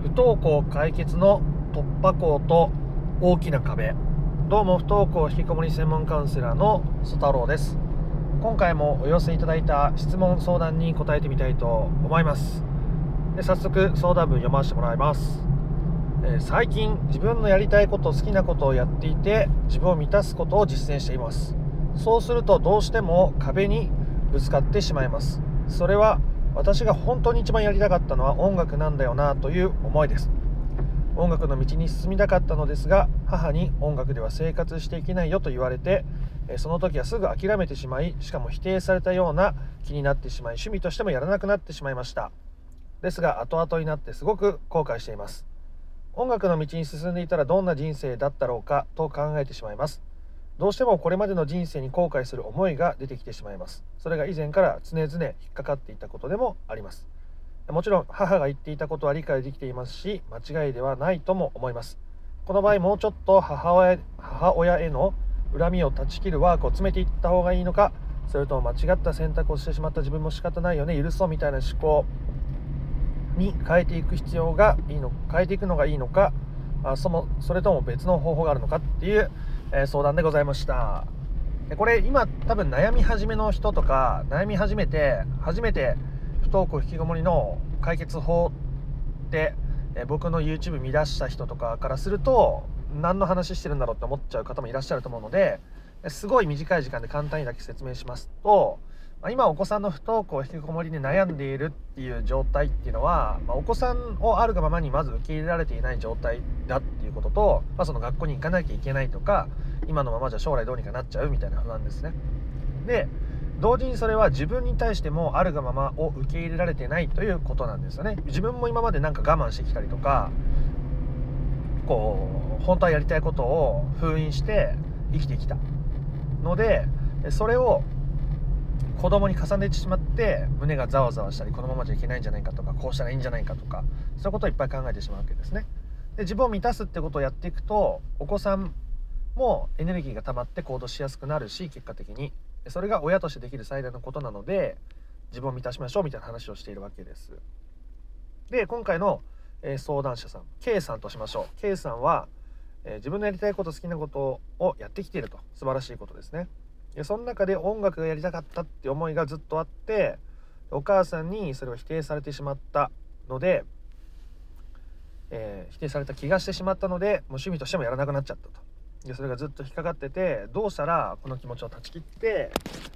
不登校解決の突破口と大きな壁。どうも不登校引きこもり専門カウンセラーの曽太郎です。今回もお寄せいただいた質問相談に答えてみたいと思います。で早速相談文読ませてもらいます、え最近自分のやりたいこと好きなことをやっていて自分を満たすことを実践しています。そうするとどうしても壁にぶつかってしまいます。それは私が本当に一番やりたかったのは音楽なんだよなという思いです。音楽の道に進みたかったのですが母に音楽では生活していけないよと言われてその時はすぐ諦めてしまいしかも否定されたような気になってしまい趣味としてもやらなくなってしまいました。ですが後々になってすごく後悔しています。音楽の道に進んでいたらどんな人生だったろうかと考えてしまいます。どうしてもこれまでの人生に後悔する思いが出てきてしまいます。それが以前から常々引っかかっていたことでもあります。もちろん母が言っていたことは理解できていますし間違いではないとも思います。この場合もうちょっと母親母親への恨みを断ち切るワークを詰めていった方がいいのかそれとも間違った選択をしてしまった自分も仕方ないよね許そうみたいな思考に変えていく必要がいいの変えていくのがいいのかあそもそれとも別の方法があるのかっていう、え相談でございました。でこれ今多分悩み始めの人とか悩み始めて初めて不登校引きこもりの解決法って、え僕の YouTube 見出した人とかからすると何の話してるんだろうって思っちゃう方もいらっしゃると思うのですごい短い時間で簡単にだけ説明しますとま今お子さんの不登校引きこもりで悩んでいるっていう状態っていうのは、まあお子さんをあるがままにまず受け入れられていない状態だっていうことと、まあ、その学校に行かなきゃいけないとか今のままじゃ将来どうにかなっちゃうみたいな不安ですね。で同時にそれは自分に対してもあるがままを受け入れられてないということなんですよね。自分も今までなんか我慢してきたりとかこう本当はやりたいことを封印して生きてきたのでそれを子供に重ねてしまって胸がざわざわしたりこのままじゃいけないんじゃないかとかこうしたらいいんじゃないかとかそういうことをいっぱい考えてしまうわけですね。で自分を満たすってことをやっていくとお子さんもエネルギーが溜まって行動しやすくなるし結果的にそれが親としてできる最大のことなので自分を満たしましょうみたいな話をしているわけです。で今回の、えー相談者さん K さんとしましょう K さんは、えー自分のやりたいこと好きなことをやってきていると素晴らしいことですね。でその中で音楽がやりたかったって思いがずっとあってお母さんにそれを否定されてしまったので、えー否定された気がしてしまったのでもう趣味としてもやらなくなっちゃったと。でそれがずっと引っかかっててどうしたらこの気持ちを断ち切って、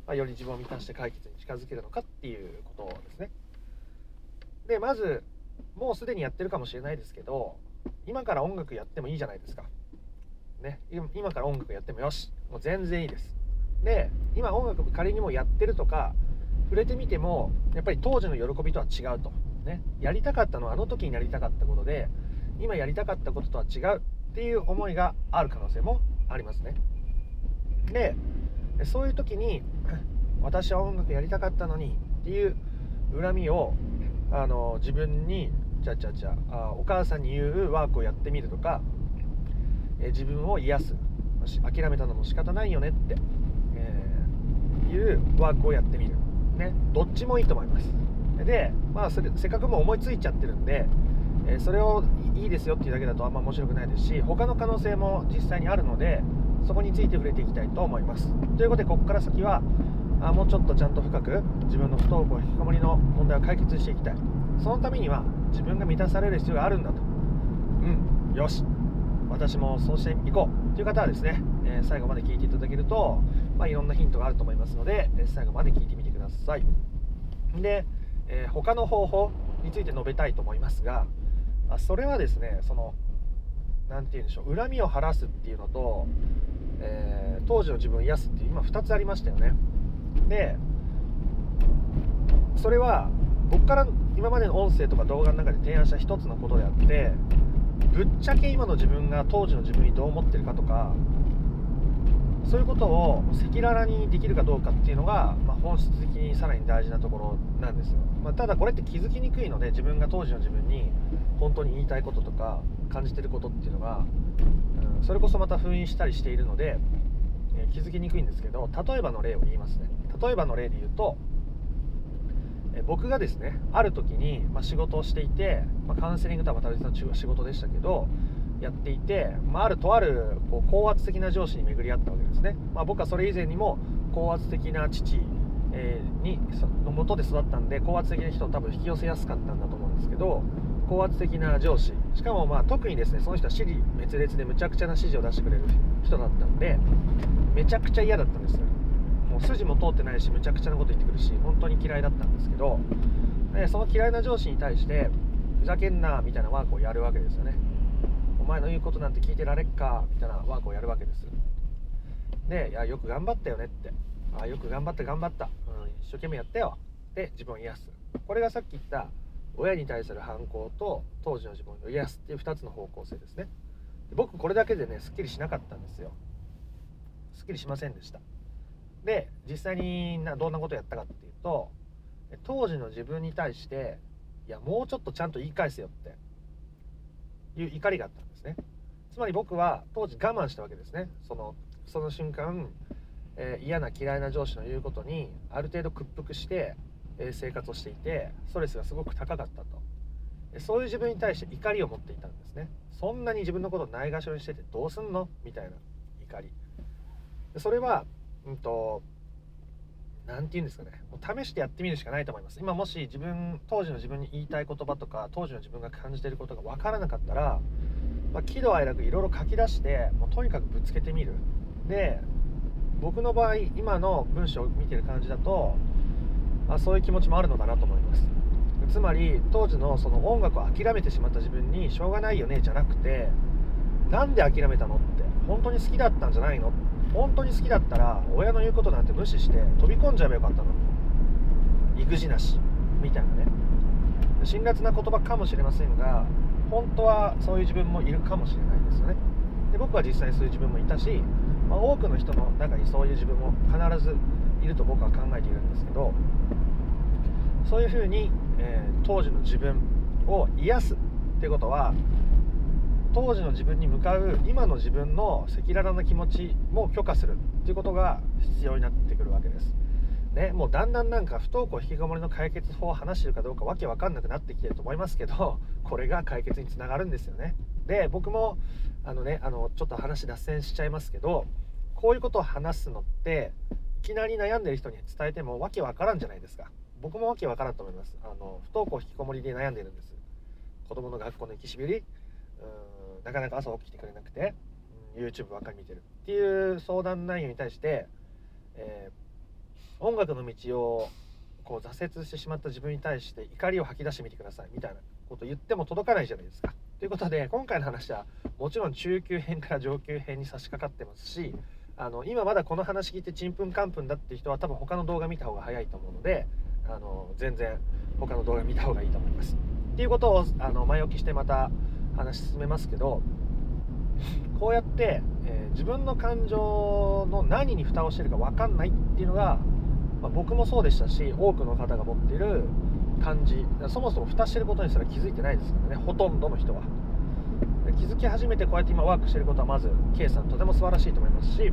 まあ、より自分を満たして解決に近づけるのかっていうことですね。でまずもうすでにやってるかもしれないですけど今から音楽やってもいいじゃないですか。ね今今から音楽やってもよしもう全然いいです。で今音楽仮にもやってるとか触れてみてもやっぱり当時の喜びとは違うと。ね。やりたかったのはあの時にやりたかったことで今やりたかったこととは違うっていう思いがある可能性もありますね。でそういう時に 私は音楽やりたかったのにっていう恨みをあの自分にじゃあじゃあじゃあお母さんに言うワークをやってみるとかえ自分を癒す。諦めたのも仕方ないよねって、いうワークをやってみる。ね。どっちもいいと思います。でまあそれせっかくもう思いついちゃってるんで、えーそれをいいですよっていうだけだとあんま面白くないですし他の可能性も実際にあるのでそこについて触れていきたいと思います。ということでここから先はあもうちょっとちゃんと深く自分の不登校引きこもりの問題を解決していきたい。そのためには自分が満たされる必要があるんだと。うん。よし。私もそうしていこうという方はですね、えー最後まで聞いていただけると、まあ、いろんなヒントがあると思いますので、え最後まで聞いてみてください。で、えー他の方法について述べたいと思いますがあそれはですねその何て言うんでしょう恨みを晴らすっていうのと、えー当時の自分を癒すっていう今2つありましたよね。でそれは僕から今までの音声とか動画の中で提案した一つのことであってぶっちゃけ今の自分が当時の自分にどう思ってるかとかそういうことを赤裸々にできるかどうかっていうのが、まあ、本質的にさらに大事なところなんですよ、まあ、ただこれって気づきにくいので自分が当時の自分に本当に言いたいこととか感じてることっていうのが、うん、それこそまた封印したりしているので、えー気づきにくいんですけど例えばの例を言いますね。例えばの例で言うと僕がですねある時に、まあ、仕事をしていて、まあ、カウンセリングとはまた別の仕事でしたけどやっていて、まあ、あるとあるこう高圧的な上司に巡り合ったわけですね、まあ、僕はそれ以前にも高圧的な父、えー、にのもとで育ったんで高圧的な人を多分引き寄せやすかったんだと思うんですけど高圧的な上司。しかもまあ特にですねその人は私利滅裂でむちゃくちゃな指示を出してくれる人だったんでめちゃくちゃ嫌だったんです筋も通ってないしむちゃくちゃなこと言ってくるし本当に嫌いだったんですけどでその嫌いな上司に対してふざけんなみたいなワークをやるわけですよね。お前の言うことなんて聞いてられっかみたいなワークをやるわけです。でいやよく頑張ったよねって。あよく頑張った頑張った、うん、一生懸命やったよ。で自分を癒す。これがさっき言った親に対する反抗と当時の自分を癒すっていう2つの方向性ですね。僕これだけでねすっきりしなかったんですよ。すっきりしませんでした。で実際になどんなことやったかっていうと当時の自分に対していやもうちょっとちゃんと言い返せよっていう怒りがあったんですね。つまり僕は当時我慢したわけですね。そのその瞬間、えー、嫌な嫌いな上司の言うことにある程度屈服してえ生活をしていてストレスがすごく高かったと。そういう自分に対して怒りを持っていたんですね。そんなに自分のことをないがしろにしててどうすんの？みたいな怒り。それはうんと何て言うんですかね。もう試してやってみるしかないと思います。今もし自分当時の自分に言いたい言葉とか当時の自分が感じていることが分からなかったら、まあ、喜怒哀楽いろいろ書き出してもうとにかくぶつけてみる。で僕の場合今の文章を見てる感じだとまあそういう気持ちもあるのかなと思います。つまり当時のその音楽を諦めてしまった自分にしょうがないよねじゃなくてなんで諦めたのって本当に好きだったんじゃないの本当に好きだったら親の言うことなんて無視して飛び込んじゃえばよかったの。育児なしみたいなね。辛辣な言葉かもしれませんが本当はそういう自分もいるかもしれないですよね。で僕は実際そういう自分もいたし、まあ、多くの人の中にそういう自分も必ずいると僕は考えているんですけどそういうふうに、えー、当時の自分を癒すってことは当時の自分に向かう今の自分の赤裸々な気持ちも許可するっていうことが必要になってくるわけです。ね、もうだんだんなんか不登校引きこもりの解決法を話してるかどうかわけわかんなくなってきてると思いますけど これが解決につながるんですよね。で僕もあのねあのちょっと話脱線しちゃいますけどこういうことを話すのっていきなり悩んでる人に伝えてもわけわからんじゃないですか。僕もわけわからんと思いますあの不登校引きこもりで悩んでるんです子供の学校の行きしびりなかなか朝起きてくれなくて、うん、YouTube ばっかり見てるっていう相談内容に対して、えー、音楽の道をこう挫折してしまった自分に対して怒りを吐き出してみてくださいみたいなこと言っても届かないじゃないですか。ということで今回の話はもちろん中級編から上級編に差し掛かってますしあの今まだこの話聞いてちんぷんかんぷんだっていう人は多分他の動画見た方が早いと思うのであの全然他の動画見た方がいいと思います。っていうことをあの前置きしてまた話進めますけどこうやって、えー、自分の感情の何に蓋をしてるか分かんないっていうのが、まあ、僕もそうでしたし多くの方が持っている感じそもそも蓋してることにすら気づいてないですからねほとんどの人は。気づき始めてこうやって今ワークしてることはまず K さんとても素晴らしいと思いますし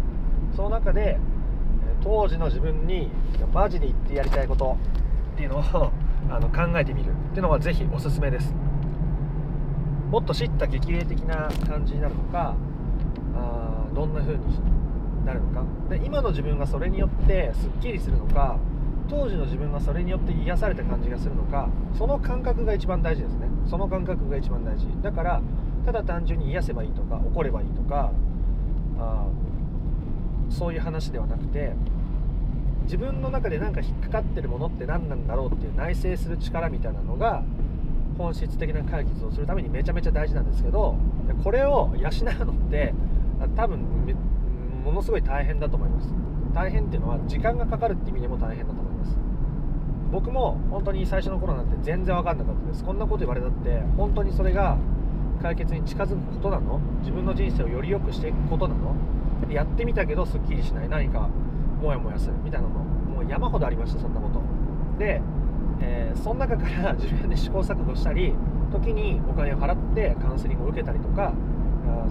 その中で当時の自分にマジで言ってやりたいことっていうのをあの考えてみるっていうのは是非おすすめです。もっと知った激励的な感じになるのかあどんな風になるのか。で今の自分がそれによってすっきりするのか当時の自分がそれによって癒された感じがするのかその感覚が一番大事ですね。その感覚が一番大事。だからただ単純に癒せばいいとか怒ればいいとかあそういう話ではなくて自分の中で何か引っかかってるものって何なんだろうっていう内省する力みたいなのが本質的な解決をするためにめちゃめちゃ大事なんですけどこれを養うのって多分ものすごい大変だと思います。大変っていうのは時間がかかるって意味でも大変だと思います。僕も本当に最初の頃なんて全然分かんなかったです。こんなこと言われたって本当にそれが解決に近づくことなの？自分の人生をより良くしていくことなの？やってみたけどすっきりしない。何かモヤモヤするみたいなのもう山ほどありましたそんなこと。で、えー、その中から 自分で試行錯誤したり時にお金を払ってカウンセリングを受けたりとか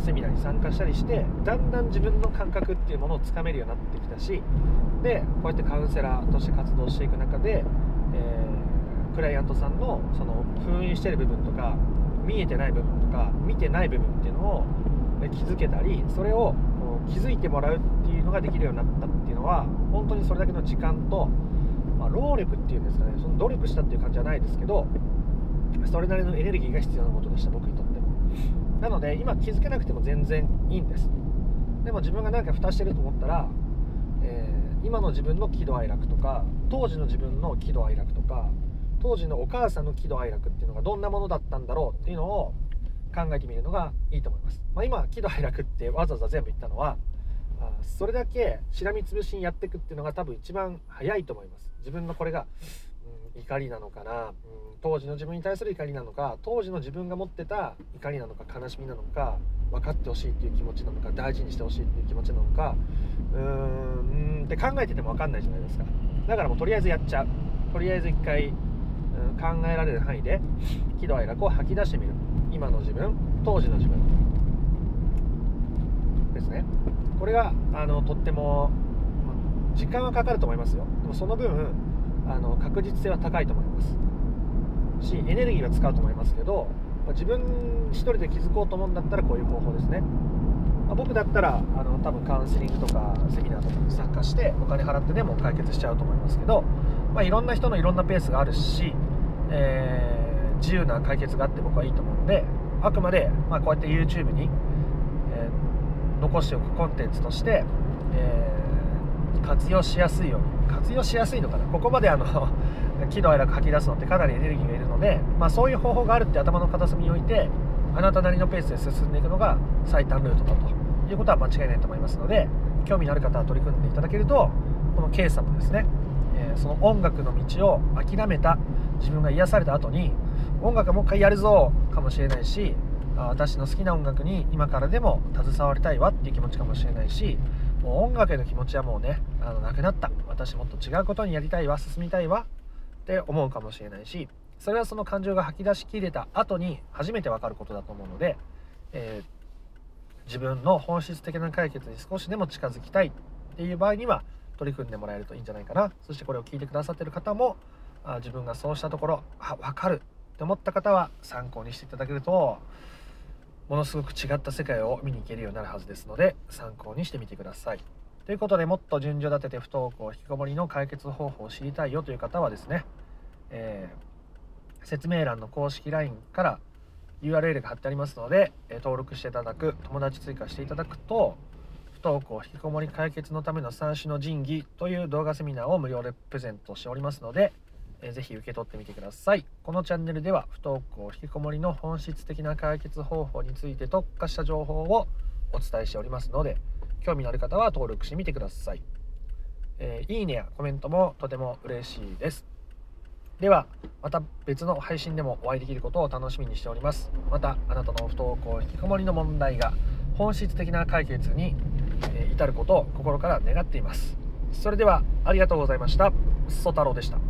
セミナーに参加したりしてだんだん自分の感覚っていうものをつかめるようになってきたしでこうやってカウンセラーとして活動していく中で、えクライアントさんのその封印してる部分とか見えてない部分とか見てない部分っていうのを気づけたりそれを気づいてもらうっていうのができるようになったっていうのは本当にそれだけの時間と、まあ、労力っていうんですかねその努力したっていう感じじゃないですけどそれなりのエネルギーが必要なことでした僕にとっても。なので今気づけなくても全然いいんです。でも自分が何か蓋してると思ったら、えー、今の自分の喜怒哀楽とか当時の自分の喜怒哀楽とか当時のお母さんの喜怒哀楽っていうのがどんなものだったんだろうっていうのを考えてみるのがいいと思います、まあ、今喜怒哀楽ってわざわざ全部言ったのはそれだけしらみつぶしにやっていくっていうのが多分一番早いと思います。自分のこれが、うん、怒りなのかな、うん、当時の自分に対する怒りなのか当時の自分が持ってた怒りなのか悲しみなのか分かってほしいっていう気持ちなのか大事にしてほしいっていう気持ちなのか。うーんって考えてても分かんないじゃないですか。だからもうとりあえずやっちゃう。とりあえず一回、うん、考えられる範囲で喜怒哀楽を吐き出してみる。今の自分当時の自分ですね。これがあのとっても時間はかかると思いますよ。でもその分あの確実性は高いと思います。しエネルギーは使うと思いますけどま自分一人で気づこうと思うんだったらこういう方法ですね、まあ、僕だったらあの多分カウンセリングとかセミナーとかに参加してお金払ってでも解決しちゃうと思いますけど、まあ、いろんな人のいろんなペースがあるし、えー自由な解決があって僕はいいと思うのであくまで、ま、こうやって YouTube に、残しておくコンテンツとして、えー、活用しやすいように活用しやすいのかな？ここまであの喜怒哀楽吐き出すのってかなりエネルギーがいるので、まあ、そういう方法があるって頭の片隅に置いてあなたなりのペースで進んでいくのが最短ルートだと。いうことは間違いないと思いますので興味のある方は取り組んでいただけるとこの K さんもですね、えー、その音楽の道を諦めた自分が癒された後に音楽もう一回やるぞかもしれないし私の好きな音楽に今からでも携わりたいわっていう気持ちかもしれないしもう音楽への気持ちはもうねあのなくなった。私もっと違うことにやりたいわ進みたいわって思うかもしれないしそれはその感情が吐き出しきれた後に初めて分かることだと思うので、えー、自分の本質的な解決に少しでも近づきたいっていう場合には取り組んでもらえるといいんじゃないかな。そしてこれを聞いてくださってる方もあ自分がそうしたところあ分かるって思った方は参考にしていただけるとものすごく違った世界を見に行けるようになるはずですので参考にしてみてください。ということでもっと順序立てて不登校引きこもりの解決方法を知りたいよという方はですね、えー、説明欄の公式 LINE から URL が貼ってありますので、え登録していただく友達追加していただくと不登校引きこもり解決のための三種の神器という動画セミナーを無料でプレゼントしておりますのでえー、ぜひ受け取ってみてください。このチャンネルでは不登校引きこもりの本質的な解決方法について特化した情報をお伝えしておりますので、興味のある方は登録してみてください。えー、いいねやコメントもとても嬉しいです。では、また別の配信でもお会いできることを楽しみにしております。また、あなたの不登校引きこもりの問題が本質的な解決に至ることを心から願っています。それでは、ありがとうございました。ソ太郎でした。